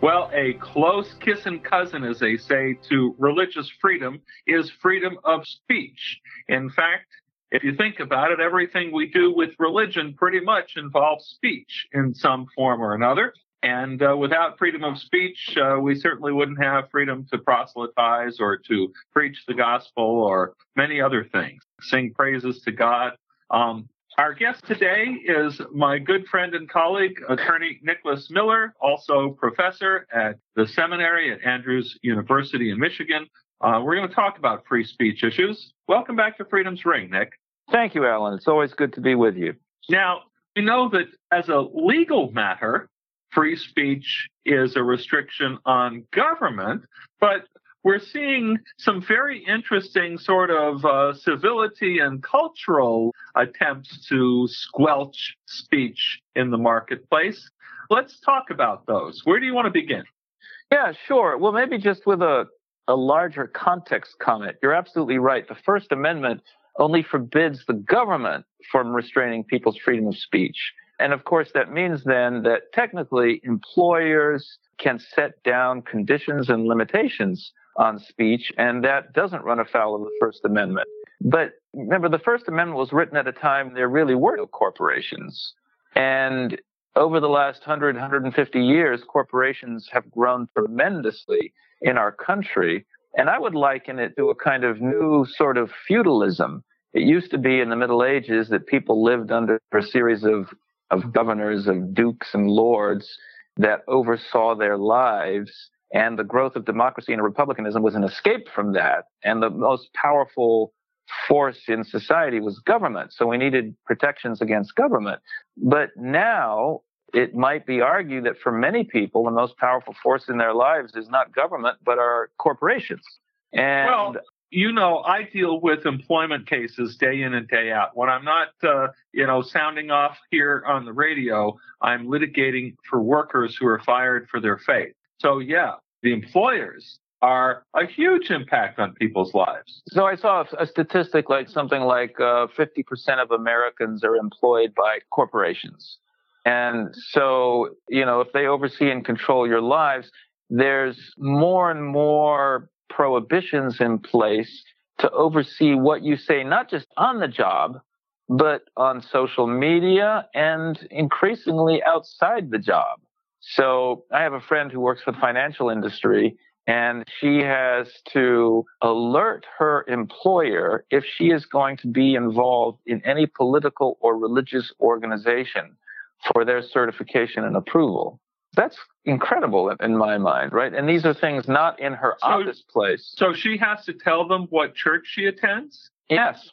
Well, a close kissing cousin, as they say, to religious freedom is freedom of speech. In fact, if you think about it, everything we do with religion pretty much involves speech in some form or another. And uh, without freedom of speech, uh, we certainly wouldn't have freedom to proselytize or to preach the gospel or many other things, sing praises to God. Um, our guest today is my good friend and colleague, attorney Nicholas Miller, also professor at the seminary at Andrews University in Michigan. Uh, we're going to talk about free speech issues. Welcome back to Freedom's Ring, Nick. Thank you, Alan. It's always good to be with you. Now, we know that as a legal matter, free speech is a restriction on government, but we're seeing some very interesting sort of uh, civility and cultural attempts to squelch speech in the marketplace. Let's talk about those. Where do you want to begin? Yeah, sure. Well, maybe just with a, a larger context comment. You're absolutely right. The First Amendment only forbids the government from restraining people's freedom of speech. And of course, that means then that technically employers can set down conditions and limitations on speech, and that doesn't run afoul of the First Amendment. But remember, the First Amendment was written at a time there really were no corporations. And over the last 100, 150 years, corporations have grown tremendously in our country. And I would liken it to a kind of new sort of feudalism. It used to be in the Middle Ages that people lived under a series of, of governors, of dukes and lords that oversaw their lives and the growth of democracy and republicanism was an escape from that. And the most powerful force in society was government. So we needed protections against government. But now it might be argued that for many people, the most powerful force in their lives is not government, but are corporations. And well, you know, I deal with employment cases day in and day out. When I'm not, uh, you know, sounding off here on the radio, I'm litigating for workers who are fired for their faith. So yeah, the employers are a huge impact on people's lives. So I saw a statistic like something like uh, 50% of Americans are employed by corporations. And so, you know, if they oversee and control your lives, there's more and more prohibitions in place to oversee what you say, not just on the job, but on social media and increasingly outside the job. So I have a friend who works for the financial industry and she has to alert her employer if she is going to be involved in any political or religious organization for their certification and approval. That's incredible in my mind, right? And these are things not in her so, office place. So she has to tell them what church she attends? Yes.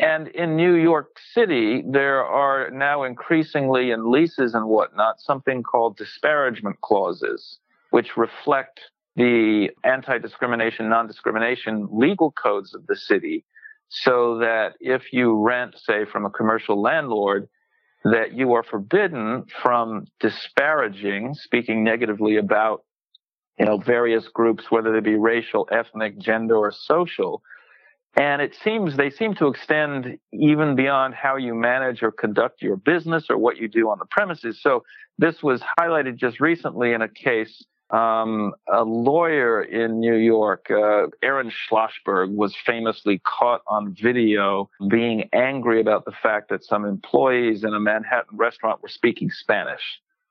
And in New York City, there are now increasingly in leases and whatnot something called disparagement clauses, which reflect the anti discrimination, non discrimination legal codes of the city. So that if you rent, say, from a commercial landlord, that you are forbidden from disparaging, speaking negatively about, you know, various groups, whether they be racial, ethnic, gender, or social, and it seems they seem to extend even beyond how you manage or conduct your business or what you do on the premises. So this was highlighted just recently in a case. Um, a lawyer in New York, uh, Aaron Schlossberg, was famously caught on video being angry about the fact that some employees in a Manhattan restaurant were speaking Spanish.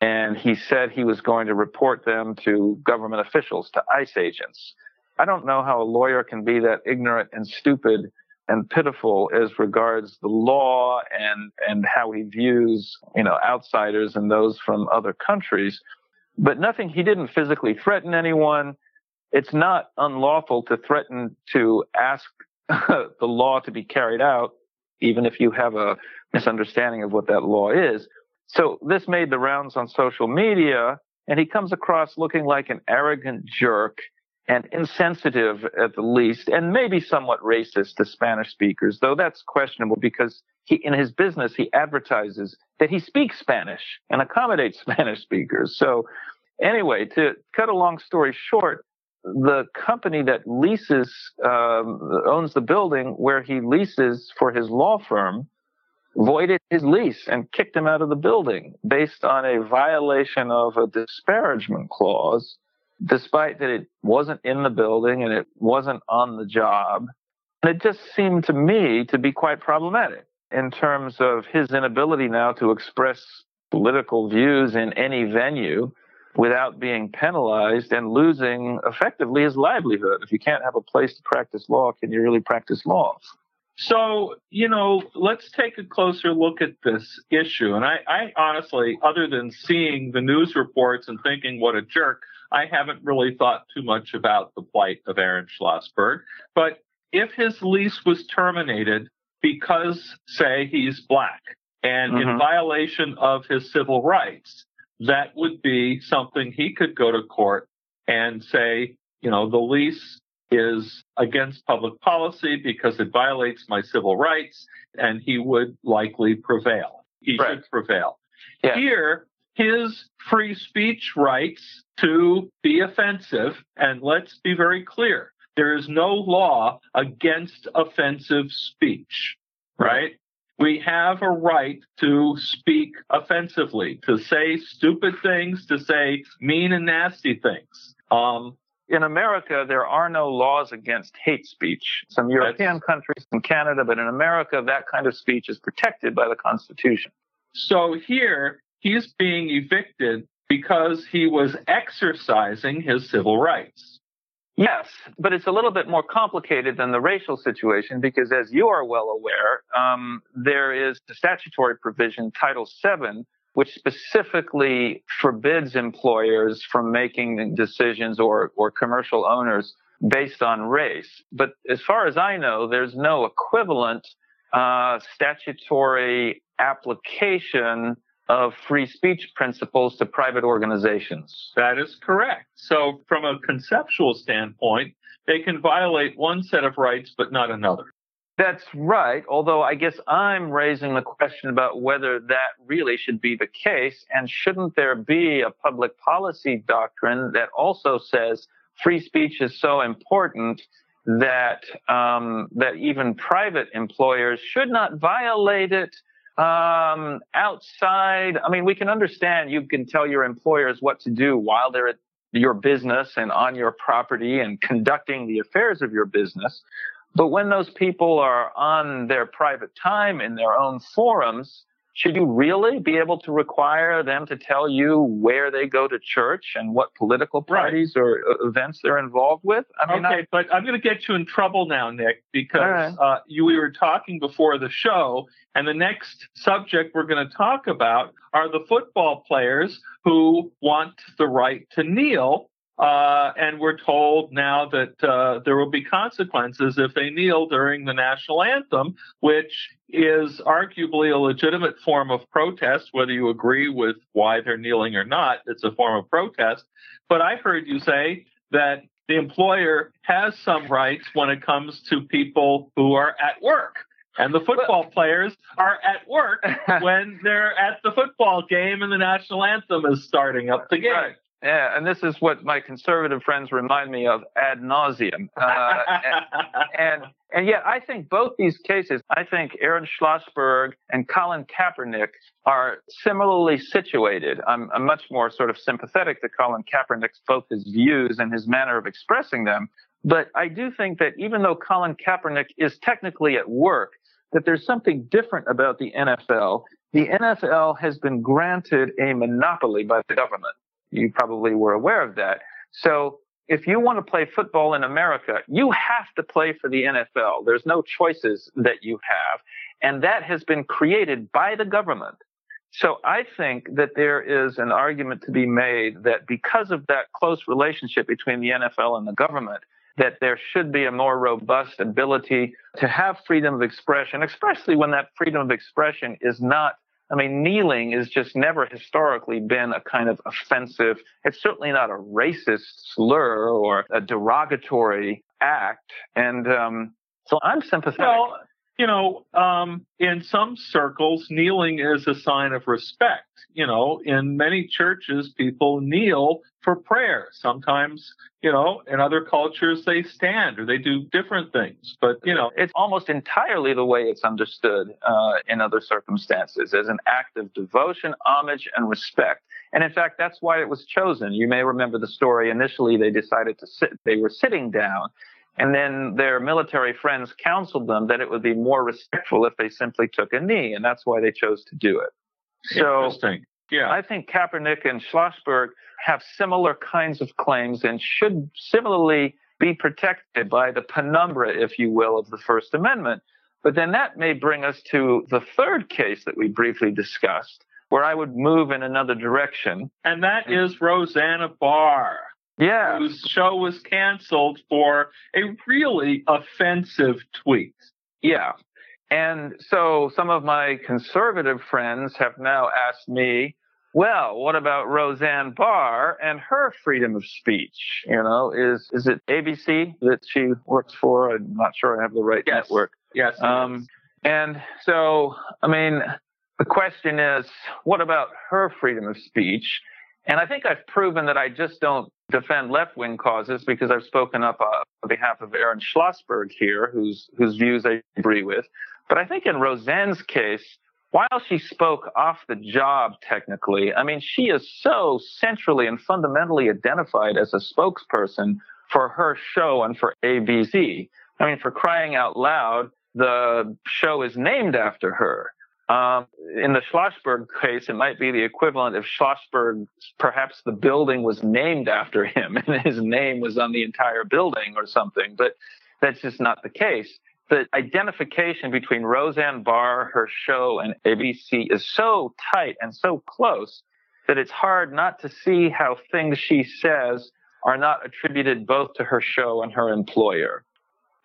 And he said he was going to report them to government officials, to ICE agents. I don't know how a lawyer can be that ignorant and stupid and pitiful as regards the law and and how he views you know outsiders and those from other countries but nothing he didn't physically threaten anyone. It's not unlawful to threaten to ask the law to be carried out even if you have a misunderstanding of what that law is. So this made the rounds on social media and he comes across looking like an arrogant jerk and insensitive at the least, and maybe somewhat racist to Spanish speakers, though that's questionable because he, in his business, he advertises that he speaks Spanish and accommodates Spanish speakers. So, anyway, to cut a long story short, the company that leases, um, owns the building where he leases for his law firm, voided his lease and kicked him out of the building based on a violation of a disparagement clause, despite that it wasn't in the building and it wasn't on the job. And it just seemed to me to be quite problematic in terms of his inability now to express political views in any venue without being penalized and losing effectively his livelihood. If you can't have a place to practice law, can you really practice law? So, you know, let's take a closer look at this issue. And I, I honestly, other than seeing the news reports and thinking what a jerk, I haven't really thought too much about the plight of Aaron Schlossberg. But if his lease was terminated because, say, he's black and mm-hmm. in violation of his civil rights, that would be something he could go to court and say, you know, the lease is against public policy because it violates my civil rights, and he would likely prevail. He right. should prevail. Yeah. Here, his free speech rights to be offensive, and let's be very clear there is no law against offensive speech, right? We have a right to speak offensively, to say stupid things, to say mean and nasty things. Um, in America, there are no laws against hate speech. Some European countries, in Canada, but in America, that kind of speech is protected by the Constitution. So here, he's being evicted because he was exercising his civil rights. Yes, but it's a little bit more complicated than the racial situation because, as you are well aware, um, there is the statutory provision, Title VII, which specifically forbids employers from making decisions or, or commercial owners based on race. But as far as I know, there's no equivalent uh, statutory application of free speech principles to private organizations. That is correct. So, from a conceptual standpoint, they can violate one set of rights but not another. That's right. Although I guess I'm raising the question about whether that really should be the case. And shouldn't there be a public policy doctrine that also says free speech is so important that um, that even private employers should not violate it um, outside? I mean, we can understand you can tell your employers what to do while they're at your business and on your property and conducting the affairs of your business. But when those people are on their private time in their own forums, should you really be able to require them to tell you where they go to church and what political parties right. or uh, events they're involved with? I mean, okay, I, but I'm going to get you in trouble now, Nick, because right. uh, you, we were talking before the show, and the next subject we're going to talk about are the football players who want the right to kneel uh, and we're told now that uh, there will be consequences if they kneel during the national anthem, which is arguably a legitimate form of protest, whether you agree with why they're kneeling or not. It's a form of protest. But I heard you say that the employer has some rights when it comes to people who are at work. And the football players are at work when they're at the football game and the national anthem is starting up the game. Right. Yeah, and this is what my conservative friends remind me of ad nauseum. Uh, and, and, and yet, I think both these cases, I think Aaron Schlossberg and Colin Kaepernick are similarly situated. I'm, I'm much more sort of sympathetic to Colin Kaepernick's both his views and his manner of expressing them. But I do think that even though Colin Kaepernick is technically at work, that there's something different about the NFL. The NFL has been granted a monopoly by the government. You probably were aware of that. So if you want to play football in America, you have to play for the NFL. There's no choices that you have. And that has been created by the government. So I think that there is an argument to be made that because of that close relationship between the NFL and the government, that there should be a more robust ability to have freedom of expression, especially when that freedom of expression is not I mean, kneeling has just never historically been a kind of offensive, it's certainly not a racist slur or a derogatory act. And um, so I'm sympathetic. Well, you know, um, in some circles, kneeling is a sign of respect. You know, in many churches, people kneel for prayer. Sometimes, you know, in other cultures, they stand or they do different things. But, you know, it's almost entirely the way it's understood uh, in other circumstances as an act of devotion, homage, and respect. And in fact, that's why it was chosen. You may remember the story. Initially, they decided to sit, they were sitting down. And then their military friends counseled them that it would be more respectful if they simply took a knee, and that's why they chose to do it. So Interesting. Yeah. I think Kaepernick and Schlossberg have similar kinds of claims and should similarly be protected by the penumbra, if you will, of the First Amendment. But then that may bring us to the third case that we briefly discussed, where I would move in another direction. And that is Roseanne Barr yeah. whose show was canceled for a really offensive tweet. Yeah. And so some of my conservative friends have now asked me, well, what about Roseanne Barr and her freedom of speech? You know, is is it ABC that she works for? I'm not sure I have the right yes. network. Yes. Um, and so, I mean, the question is, what about her freedom of speech? And I think I've proven that I just don't defend left wing causes because I've spoken up uh, on behalf of Aaron Schlossberg here, whose, whose views I agree with. But I think in Roseanne's case, while she spoke off the job technically, I mean, she is so centrally and fundamentally identified as a spokesperson for her show and for ABC. I mean, for crying out loud, the show is named after her. Um, in the Schlossberg case, it might be the equivalent if Schlossberg, perhaps the building was named after him and his name was on the entire building or something, but that's just not the case. The identification between Roseanne Barr, her show, and ABC is so tight and so close that it's hard not to see how things she says are not attributed both to her show and her employer.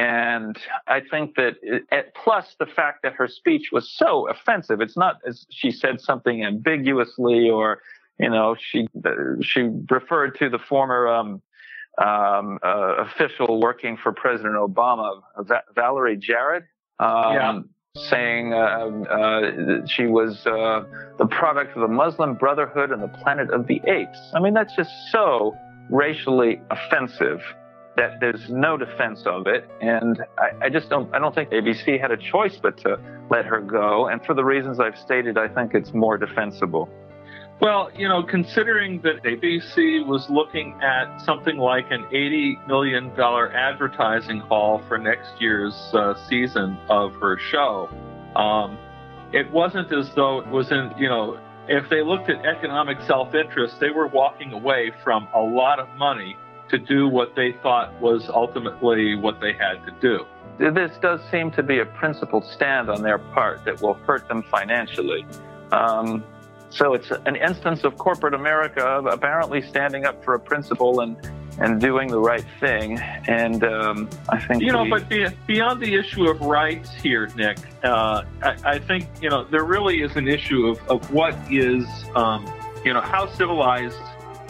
And I think that, it, plus the fact that her speech was so offensive, it's not as she said something ambiguously or, you know, she she referred to the former um, um, uh, official working for President Obama, Va- Valerie Jarrett, um, yeah. saying uh, uh, she was uh, the product of the Muslim Brotherhood and the planet of the apes. I mean, that's just so racially offensive that there's no defense of it. And I, I, just don't, I don't think ABC had a choice but to let her go. And for the reasons I've stated, I think it's more defensible. Well, you know, considering that ABC was looking at something like an $80 million advertising haul for next year's uh, season of her show, um, it wasn't as though it was in, you know, if they looked at economic self interest, they were walking away from a lot of money to do what they thought was ultimately what they had to do. This does seem to be a principled stand on their part that will hurt them financially. Um, so it's an instance of corporate America apparently standing up for a principle and and doing the right thing. And um, I think you know, we, but beyond the issue of rights here, Nick, uh, I, I, think you know there really is an issue of of what is um, you know how civilized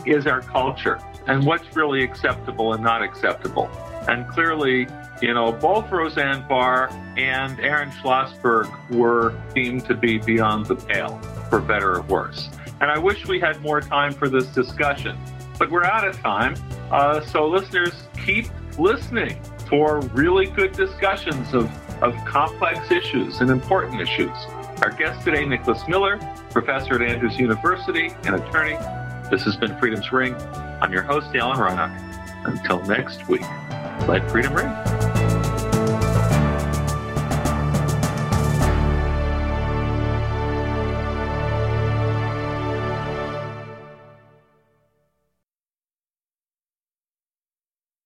is our culture and what's really acceptable and not acceptable. And clearly, you know, both Roseanne Barr and Aaron Schlossberg were deemed to be beyond the pale, for better or worse. And I wish we had more time for this discussion, but we're out of time. Uh, so, listeners, keep listening for really good discussions of, of complex issues and important issues. Our guest today, Nicholas Miller, professor at Andrews University and attorney. This has been Freedom's Ring. I'm your host, Alan Reinach. Until next week, let freedom ring.